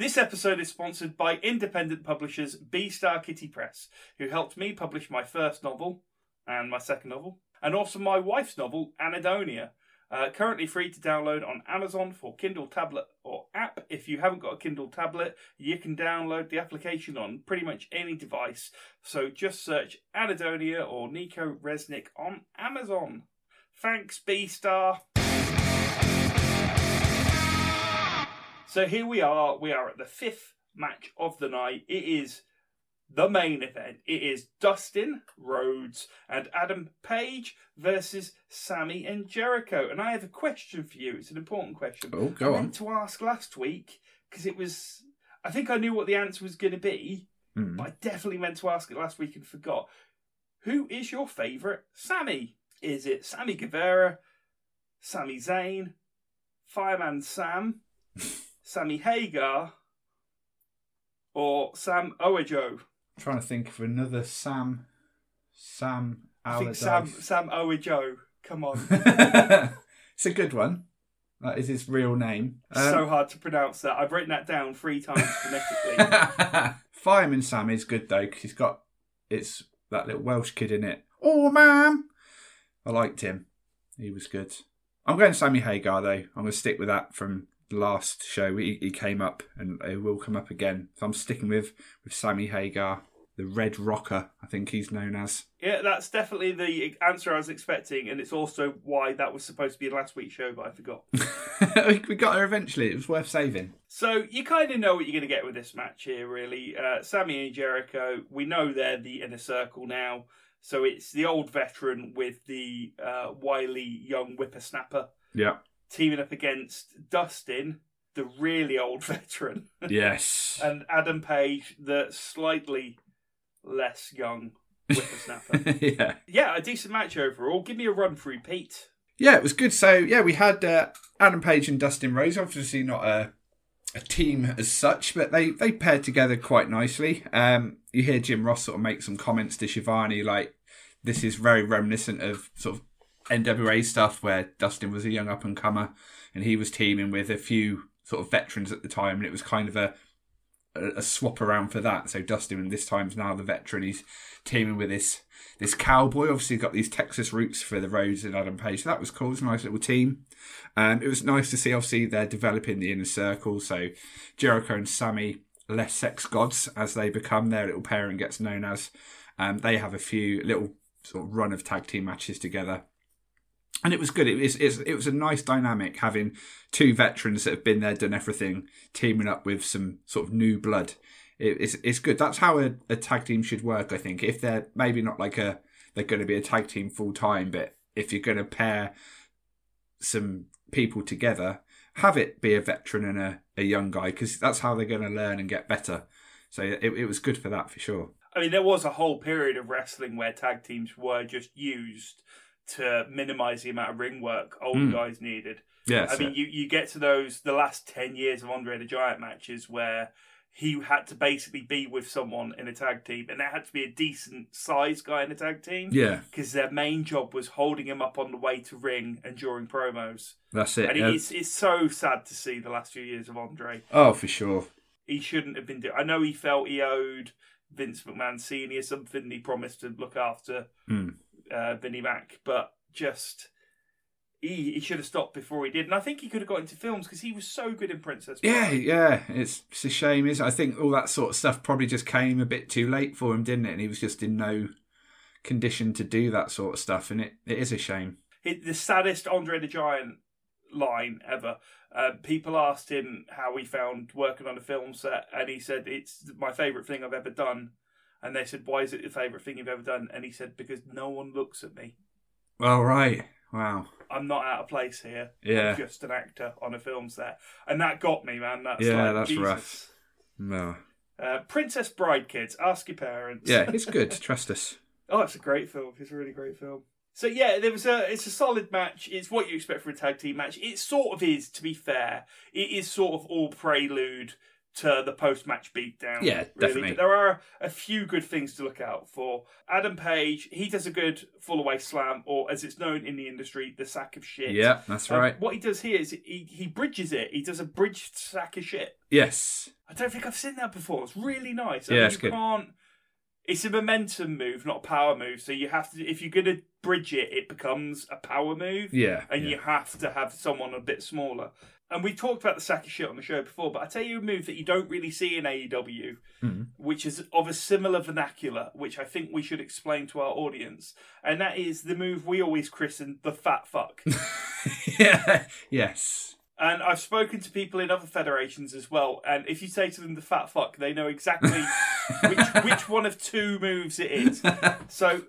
This episode is sponsored by independent publishers B Star Kitty Press, who helped me publish my first novel and my second novel, and also my wife's novel, Anadonia. Uh, currently free to download on Amazon for Kindle tablet or app. If you haven't got a Kindle tablet, you can download the application on pretty much any device. So just search Anadonia or Nico Resnick on Amazon. Thanks, B Star. So here we are. We are at the fifth match of the night. It is the main event. It is Dustin Rhodes and Adam Page versus Sammy and Jericho. And I have a question for you. It's an important question. oh, go I on. meant to ask last week because it was. I think I knew what the answer was going to be, Mm. but I definitely meant to ask it last week and forgot. Who is your favourite Sammy? Is it Sammy Guevara, Sammy Zayn, Fireman Sam, Sammy Hagar, or Sam Owajo? trying to think of another Sam. Sam I think Sam Sam Owajo. Come on, it's a good one. That is his real name. Um, so hard to pronounce that. I've written that down three times phonetically. Fireman Sam is good though because he's got it's that little Welsh kid in it. Oh, ma'am. I liked him. he was good. I'm going Sammy Hagar though. I'm going to stick with that from last show. He, he came up and it will come up again. So I'm sticking with with Sammy Hagar, the Red Rocker. I think he's known as. Yeah, that's definitely the answer I was expecting, and it's also why that was supposed to be the last week's show, but I forgot. we got her eventually. It was worth saving. So you kind of know what you're going to get with this match here, really. Uh, Sammy and Jericho, we know they're the inner circle now. So it's the old veteran with the uh, wily young whippersnapper Yeah. Teaming up against Dustin, the really old veteran, Yes. and Adam Page, the slightly less young whippersnapper. yeah. yeah, a decent match overall. Give me a run through, Pete. Yeah, it was good. So yeah, we had uh, Adam Page and Dustin Rhodes. Obviously not a a team as such, but they they paired together quite nicely. Um, you hear Jim Ross sort of make some comments to Schiavone like this is very reminiscent of sort of NWA stuff where Dustin was a young up and comer and he was teaming with a few sort of veterans at the time, and it was kind of a a, swap around for that. So Dustin this time's now the veteran. He's teaming with this this cowboy. Obviously got these Texas roots for the Rhodes and Adam Page. So that was cool. It's a nice little team. Um, it was nice to see. Obviously they're developing the inner circle. So Jericho and Sammy, Le Sex Gods as they become. Their little pairing gets known as. Um, they have a few little sort of run of tag team matches together and it was good. It was it was a nice dynamic having two veterans that have been there, done everything, teaming up with some sort of new blood. It, it's it's good. That's how a, a tag team should work. I think if they're maybe not like a they're going to be a tag team full time, but if you're going to pair some people together, have it be a veteran and a, a young guy because that's how they're going to learn and get better. So it, it was good for that for sure. I mean, there was a whole period of wrestling where tag teams were just used to minimize the amount of ring work old Mm. guys needed. Yeah, I mean, you, you get to those the last ten years of Andre the Giant matches where he had to basically be with someone in a tag team, and there had to be a decent sized guy in a tag team yeah, because their main job was holding him up on the way to ring and during promos. that's it. And yeah. it's it's so sad to see the last few years of Andre. Oh, for sure. He shouldn't have been doing. I know he felt he owed Vince McMahon Senior something. He promised to look after Mm. Uh, Vinnie Mac, but just he he should have stopped before he did. And I think he could have got into films because he was so good in Princess. Yeah, Bride. yeah. It's, it's a shame, is I think all that sort of stuff probably just came a bit too late for him, didn't it? And he was just in no condition to do that sort of stuff, and it, it is a shame. It- the saddest Andre the Giant line ever. Uh, people asked him how he found working on a film set, and he said it's my favourite thing I've ever done. And they said, "Why is it your favourite thing you've ever done?" And he said, "Because no one looks at me. Well, right. Wow. I'm not out of place here. Yeah. I'm just an actor on a film set." And that got me, man. That's Yeah, like, that's Jesus. rough. No. Uh, Princess Bride, kids, ask your parents. Yeah, it's good. Trust us. Oh, it's a great film. It's a really great film. So yeah, there was a. It's a solid match. It's what you expect for a tag team match. It sort of is, to be fair. It is sort of all prelude to the post-match beatdown. Yeah, definitely. But there are a few good things to look out for. Adam Page, he does a good fallaway slam, or as it's known in the industry, the sack of shit. Yeah, that's Um, right. what he does here is he, he bridges it. He does a bridged sack of shit. Yes. I don't think I've seen that before. It's really nice. I Yeah, mean, it's you good. can't. It's a momentum move, not a power move. So you have to, if you're going to bridge it, it becomes a power move, Yeah. and yeah. you have to have someone a bit smaller. And we talked about the sack of shit on the show before, but I tell you a move that you don't really see in AEW, Mhm. which is of a similar vernacular, which I think we should explain to our audience, and that is the move we always christen the fat fuck. yeah. Yes. And I've spoken to people in other federations as well, and if you say to them the fat fuck, they know exactly which which one of two moves it is. So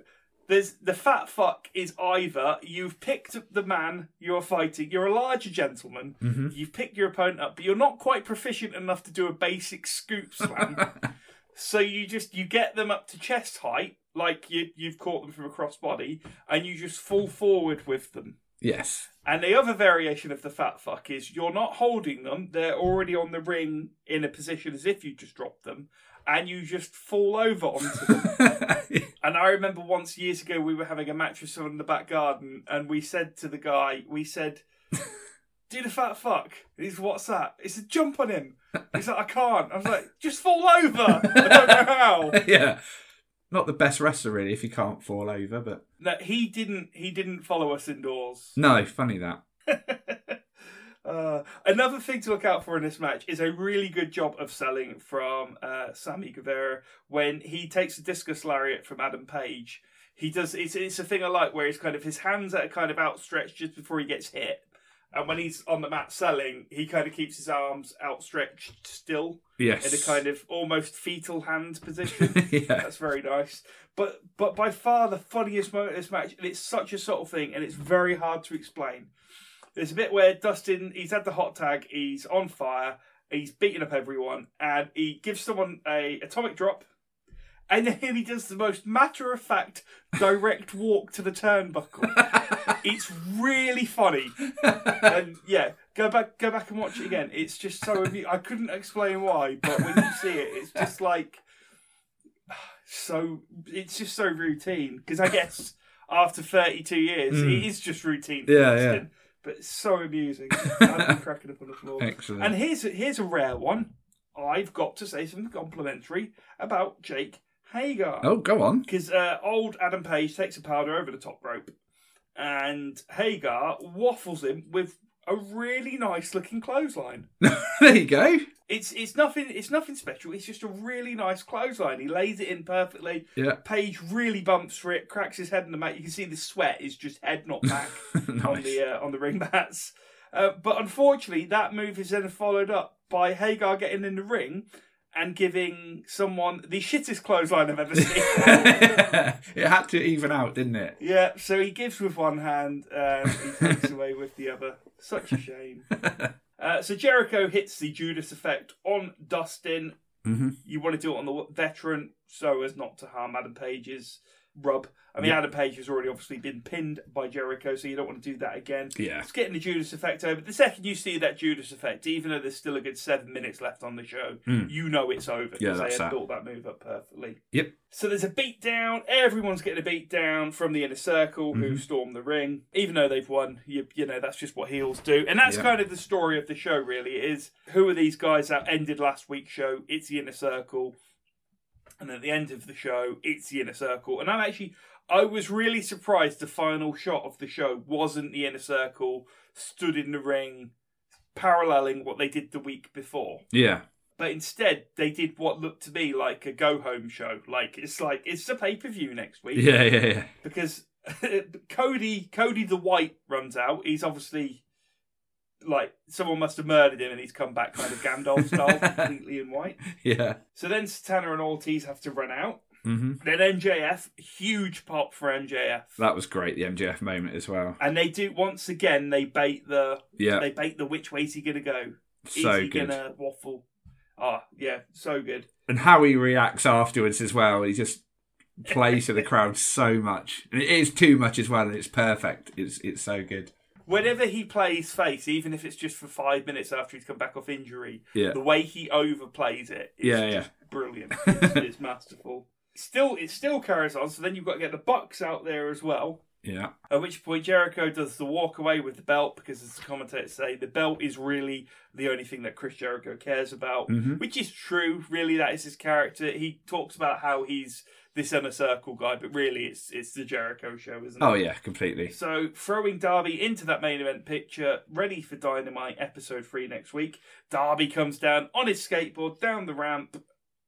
there's the fat fuck is either you've picked up the man you're fighting, you're a larger gentleman, Mhm. you've picked your opponent up, but you're not quite proficient enough to do a basic scoop slam. so you just you get them up to chest height, like you you've caught them from a crossbody, and you just fall forward with them. yes. And the other variation of the fat fuck is you're not holding them, they're already on the ring in a position as if you just dropped them, and you just fall over onto them. and I remember once years ago we were having a mattress on in the back garden, and we said to the guy, we said, Do the fat fuck. And he's, What's that? He a Jump on him. He's like, I can't. I was like, Just fall over. I don't know how. yeah. Not the best wrestler really if he can't fall over, but No, he didn't. He didn't follow us indoors. no, funny that. Uh, another thing to look out for in this match is a really good job of selling from uh, Sammy Guevara when he takes a discus lariat from Adam Page. He does. It's it's a thing I like where he's kind of his hands are kind of outstretched just before he gets hit, and when he's on the mat selling, he kind of keeps his arms outstretched still Yes. in a kind of almost fetal hand position. yeah. That's very nice. But but by far the funniest moment of this match, and it's such a subtle thing, and it's very hard to explain. There's a bit where Dustin, he's had the hot tag, he's on fire, he's beating up everyone, and he gives someone a atomic drop, and then he does the most matter of fact direct walk to the turnbuckle. it's really funny, and yeah, go back go back and watch it again. It's just so amu- I couldn't explain why, but when you see it, it's just like so. It's just so routine because I guess after 32 years, Mm. it is just routine. Yeah, Dustin, yeah. But it's so amusing. Been cracking up on the floor. Excellent. And here's a, here's a rare one. I've got to say something complimentary about Jake Hager oh, go on. because uh, old Adam Page takes a powder over the top rope, and Hager waffles him with a really nice looking clothesline. there you go. It's it's nothing it's nothing special. It's just a really nice clothesline. He lays it in perfectly. Yeah. Page really bumps for it, cracks his head in the mat. You can see the sweat is just head not back on the uh, on the ring mats. Uh, but unfortunately, that move is then followed up by Hager getting in the ring and giving someone the shittest clothesline I've ever seen. it had to even out, didn't it? Yeah, so he gives with one hand and he takes away with the other. Such a shame. Uh, so Jericho hits the Judas effect on Dustin. hmm You want to do it on the veteran so as not to harm Adam Page's rub. I mean, Yeah. Adam Page has already obviously been pinned by Jericho, so you don't want to do that again. Yeah. It's getting the Judas effect over. The second you see that Judas effect, even though there's still a good seven minutes left on the show, Mm. you know it's over Yeah, because they that's had that. built that move up perfectly. Yep. So there's a beat down. Everyone's getting a beat down from the inner circle who Mhm. storm the ring. Even though they've won, you, you know, that's just what heels do. And that's Yeah. kind of the story of the show, really, is who are these guys that ended last week's show? It's the inner circle. And at the end of the show, it's the inner circle. And I'm actually, I was really surprised the final shot of the show wasn't the inner circle stood in the ring paralleling what they did the week before Yeah. but instead they did what looked to me like a go home show. Like it's like it's a pay per view next week Yeah, yeah, yeah. because Cody Cody the White runs out. He's obviously like someone must have murdered him and he's come back kind of Gandalf style, completely in white. Yeah. So then Santana and Ortiz have to run out. hmm Then MJF, huge pop for MJF. That was great, the MJF moment as well. and they do once again. They bait the Yeah. they bait the which way's he gonna go? Is so he good. gonna waffle? Ah, yeah, so good. And how he reacts afterwards as well. He just plays to the crowd so much. And it is too much as well, and it's perfect. It's it's so good. Whenever he plays face, even if it's just for five minutes after he's come back off injury, Yeah. the way he overplays it is Yeah, just brilliant. It's, it's masterful. Still, it still carries on. So then you've got to get the Bucks out there as well. Yeah. At which point Jericho does the walk away with the belt because, as the commentators say, the belt is really the only thing that Chris Jericho cares about, Mhm. which is true. Really, that is his character. He talks about how he's this inner circle guy, but really, it's it's the Jericho show, isn't it? Oh yeah, completely. So throwing Darby into that main event picture, ready for Dynamite episode three next week. Darby comes down on his skateboard down the ramp,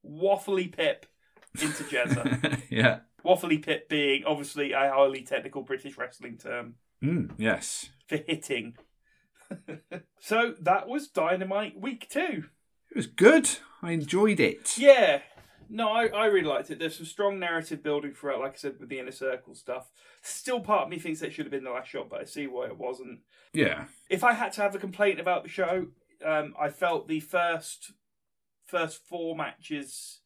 waffly pip into Jezza. yeah. waffly pip being obviously a highly technical British wrestling term Mm, yes. for hitting. so that was Dynamite week two. It was good. I enjoyed it. Yeah. No, I, I really liked it. There's some strong narrative building throughout, like I said, with the inner circle stuff. Still, part of me thinks that should have been the last shot, but I see why it wasn't. Yeah. if I had to have a complaint about the show, um, I felt the first first four matches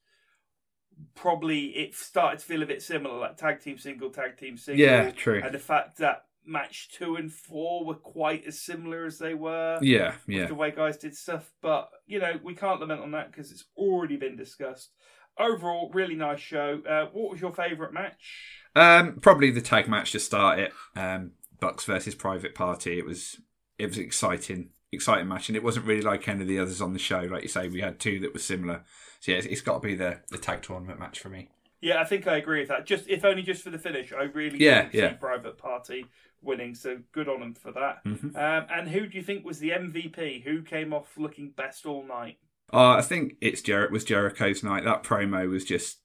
probably it started to feel a bit similar, like tag team single, tag team single. Yeah, true. And the fact that match two and four were quite as similar as they were. Yeah, yeah. The way guys did stuff, but you know we can't lament on that because it's already been discussed. Overall, really nice show. Uh, what was your favourite match? Um, probably the tag match to start it. Um, Bucks versus Private Party. It was it was exciting, exciting match, and it wasn't really like any of the others on the show. Like you say, we had two that were similar. So yeah, it's, it's got to be the the tag tournament match for me. Yeah, I think I agree with that. Just if only just for the finish. I really Yeah, didn't yeah. see Private Party winning, so good on them for that. Mhm. Um, and who do you think was the MVP? Who came off looking best all night? Uh, I think it's Jer- it was Jericho's night. That promo was just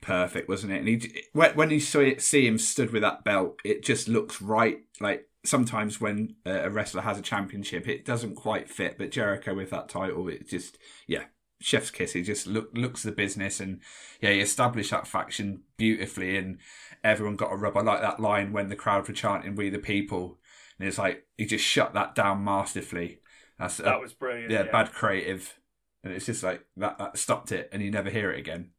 perfect, wasn't it? And he when you saw it, see him stood with that belt, it just looks right. Like sometimes when uh, a wrestler has a championship, it doesn't quite fit. But Jericho with that title, it just yeah, chef's kiss. He just look looks the business, and yeah, he established that faction beautifully, and everyone got a rub. I like that line when the crowd were chanting "We the People," and it's like he just shut that down masterfully. That's That was brilliant. yeah, bad creative, and it's just like that. That stopped it, and you never hear it again.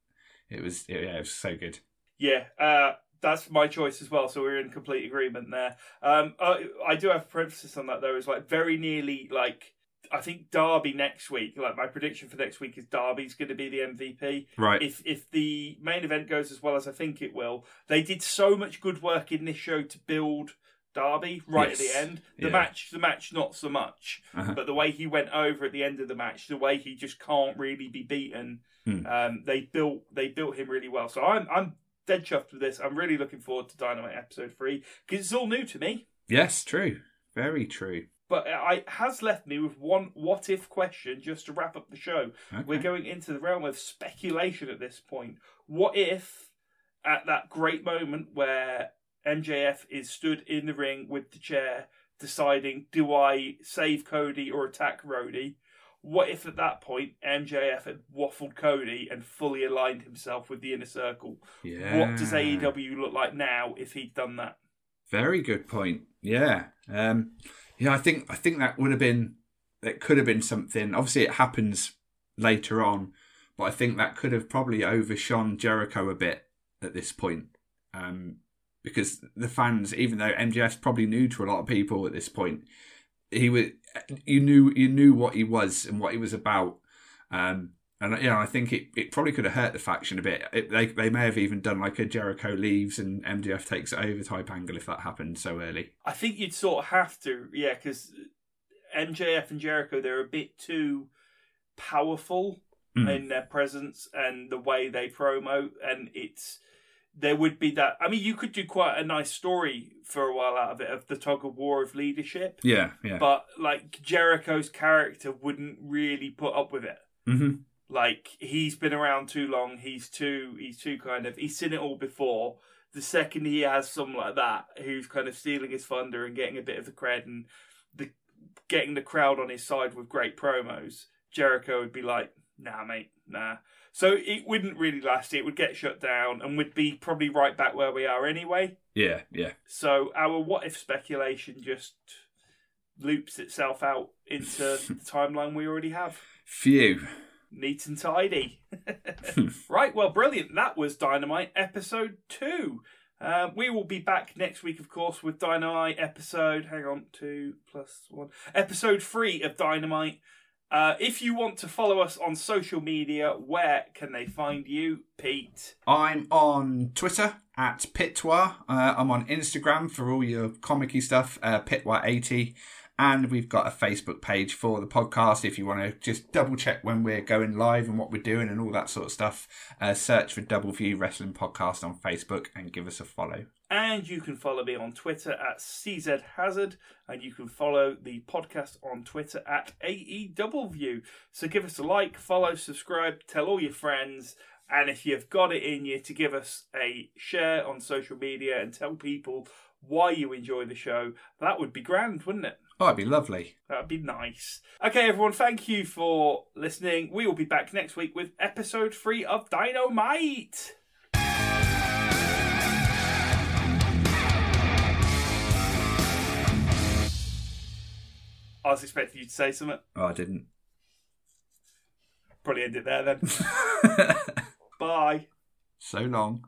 It was yeah, it was so good. Yeah, uh, that's my choice as well. So we're in complete agreement there. Um, I, I do have a parenthesis on that though. Is like very nearly like I think Darby next week. Like my prediction for next week is Darby's going to be the MVP. Right. If if the main event goes as well as I think it will, they did so much good work in this show to build Darby right at the end. The Yeah. match, the match, not so much. Uh-huh. But the way he went over at the end of the match, the way he just can't really be beaten. Hmm. Um, they built they built him really well. So I'm I'm dead chuffed with this. I'm really looking forward to Dynamite episode three because it's all new to me. Yes, true. Very true. But it has left me with one what if question just to wrap up the show. Okay. We're going into the realm of speculation at this point. What if, at that great moment where MJF is stood in the ring with the chair, deciding, do I save Cody or attack Rhodey? What if at that point MJF had waffled Cody and fully aligned himself with the inner circle? yeah. What does AEW look like now if he'd done that? Very good point. Yeah. Um, yeah, I think I think that would have been that could have been something. Obviously, it happens later on, but I think that could have probably overshone Jericho a bit at this point. Um, because the fans, even though MJF's probably new to a lot of people at this point, he was you knew you knew what he was and what he was about. Um, and you know, I think it, it probably could have hurt the faction a bit. It, they they may have even done like a Jericho leaves and MJF takes it over type angle if that happened so early. I think you'd sort of have to, yeah, because MJF and Jericho they're a bit too powerful Mm. in their presence and the way they promote, and it's there would be that. I mean, you could do quite a nice story for a while out of it of the tug of war of leadership, Yeah, yeah. but like Jericho's character wouldn't really put up with it. hmm Like he's been around too long. He's too. He's too kind of. He's seen it all before. The second he has someone like that who's kind of stealing his thunder and getting a bit of the cred and the getting the crowd on his side with great promos, Jericho would be like, "Nah, mate, nah." So it wouldn't really last. It would get shut down and we'd be probably right back where we are anyway. Yeah, yeah. So our what if speculation just loops itself out into the timeline we already have Phew. neat and tidy. right, well, brilliant. That was Dynamite episode two. Uh, we will be back next week, of course, with Dynamite episode. Hang on, two plus one. Episode three of Dynamite. Uh, if you want to follow us on social media, where can they find you, Pete? I'm on Twitter at Pitwa. Uh, I'm on Instagram for all your comicky stuff, uh, Pitwa80. And we've got a Facebook page for the podcast if you want to just double check when we're going live and what we're doing and all that sort of stuff. Uh, search for Double View Wrestling Podcast on Facebook and give us a follow. And you can follow me on Twitter at CZ Hazard, and you can follow the podcast on Twitter at AEW. So give us a like, follow, subscribe, tell all your friends, and if you've got it in you to give us a share on social media and tell people why you enjoy the show, that would be grand, wouldn't it? Oh, it'd be lovely. That'd be nice. Okay, everyone, thank you for listening. We will be back next week with episode three of Dynamite. I was expecting you to say something. Oh, I didn't. Probably end it there then. Bye. so long.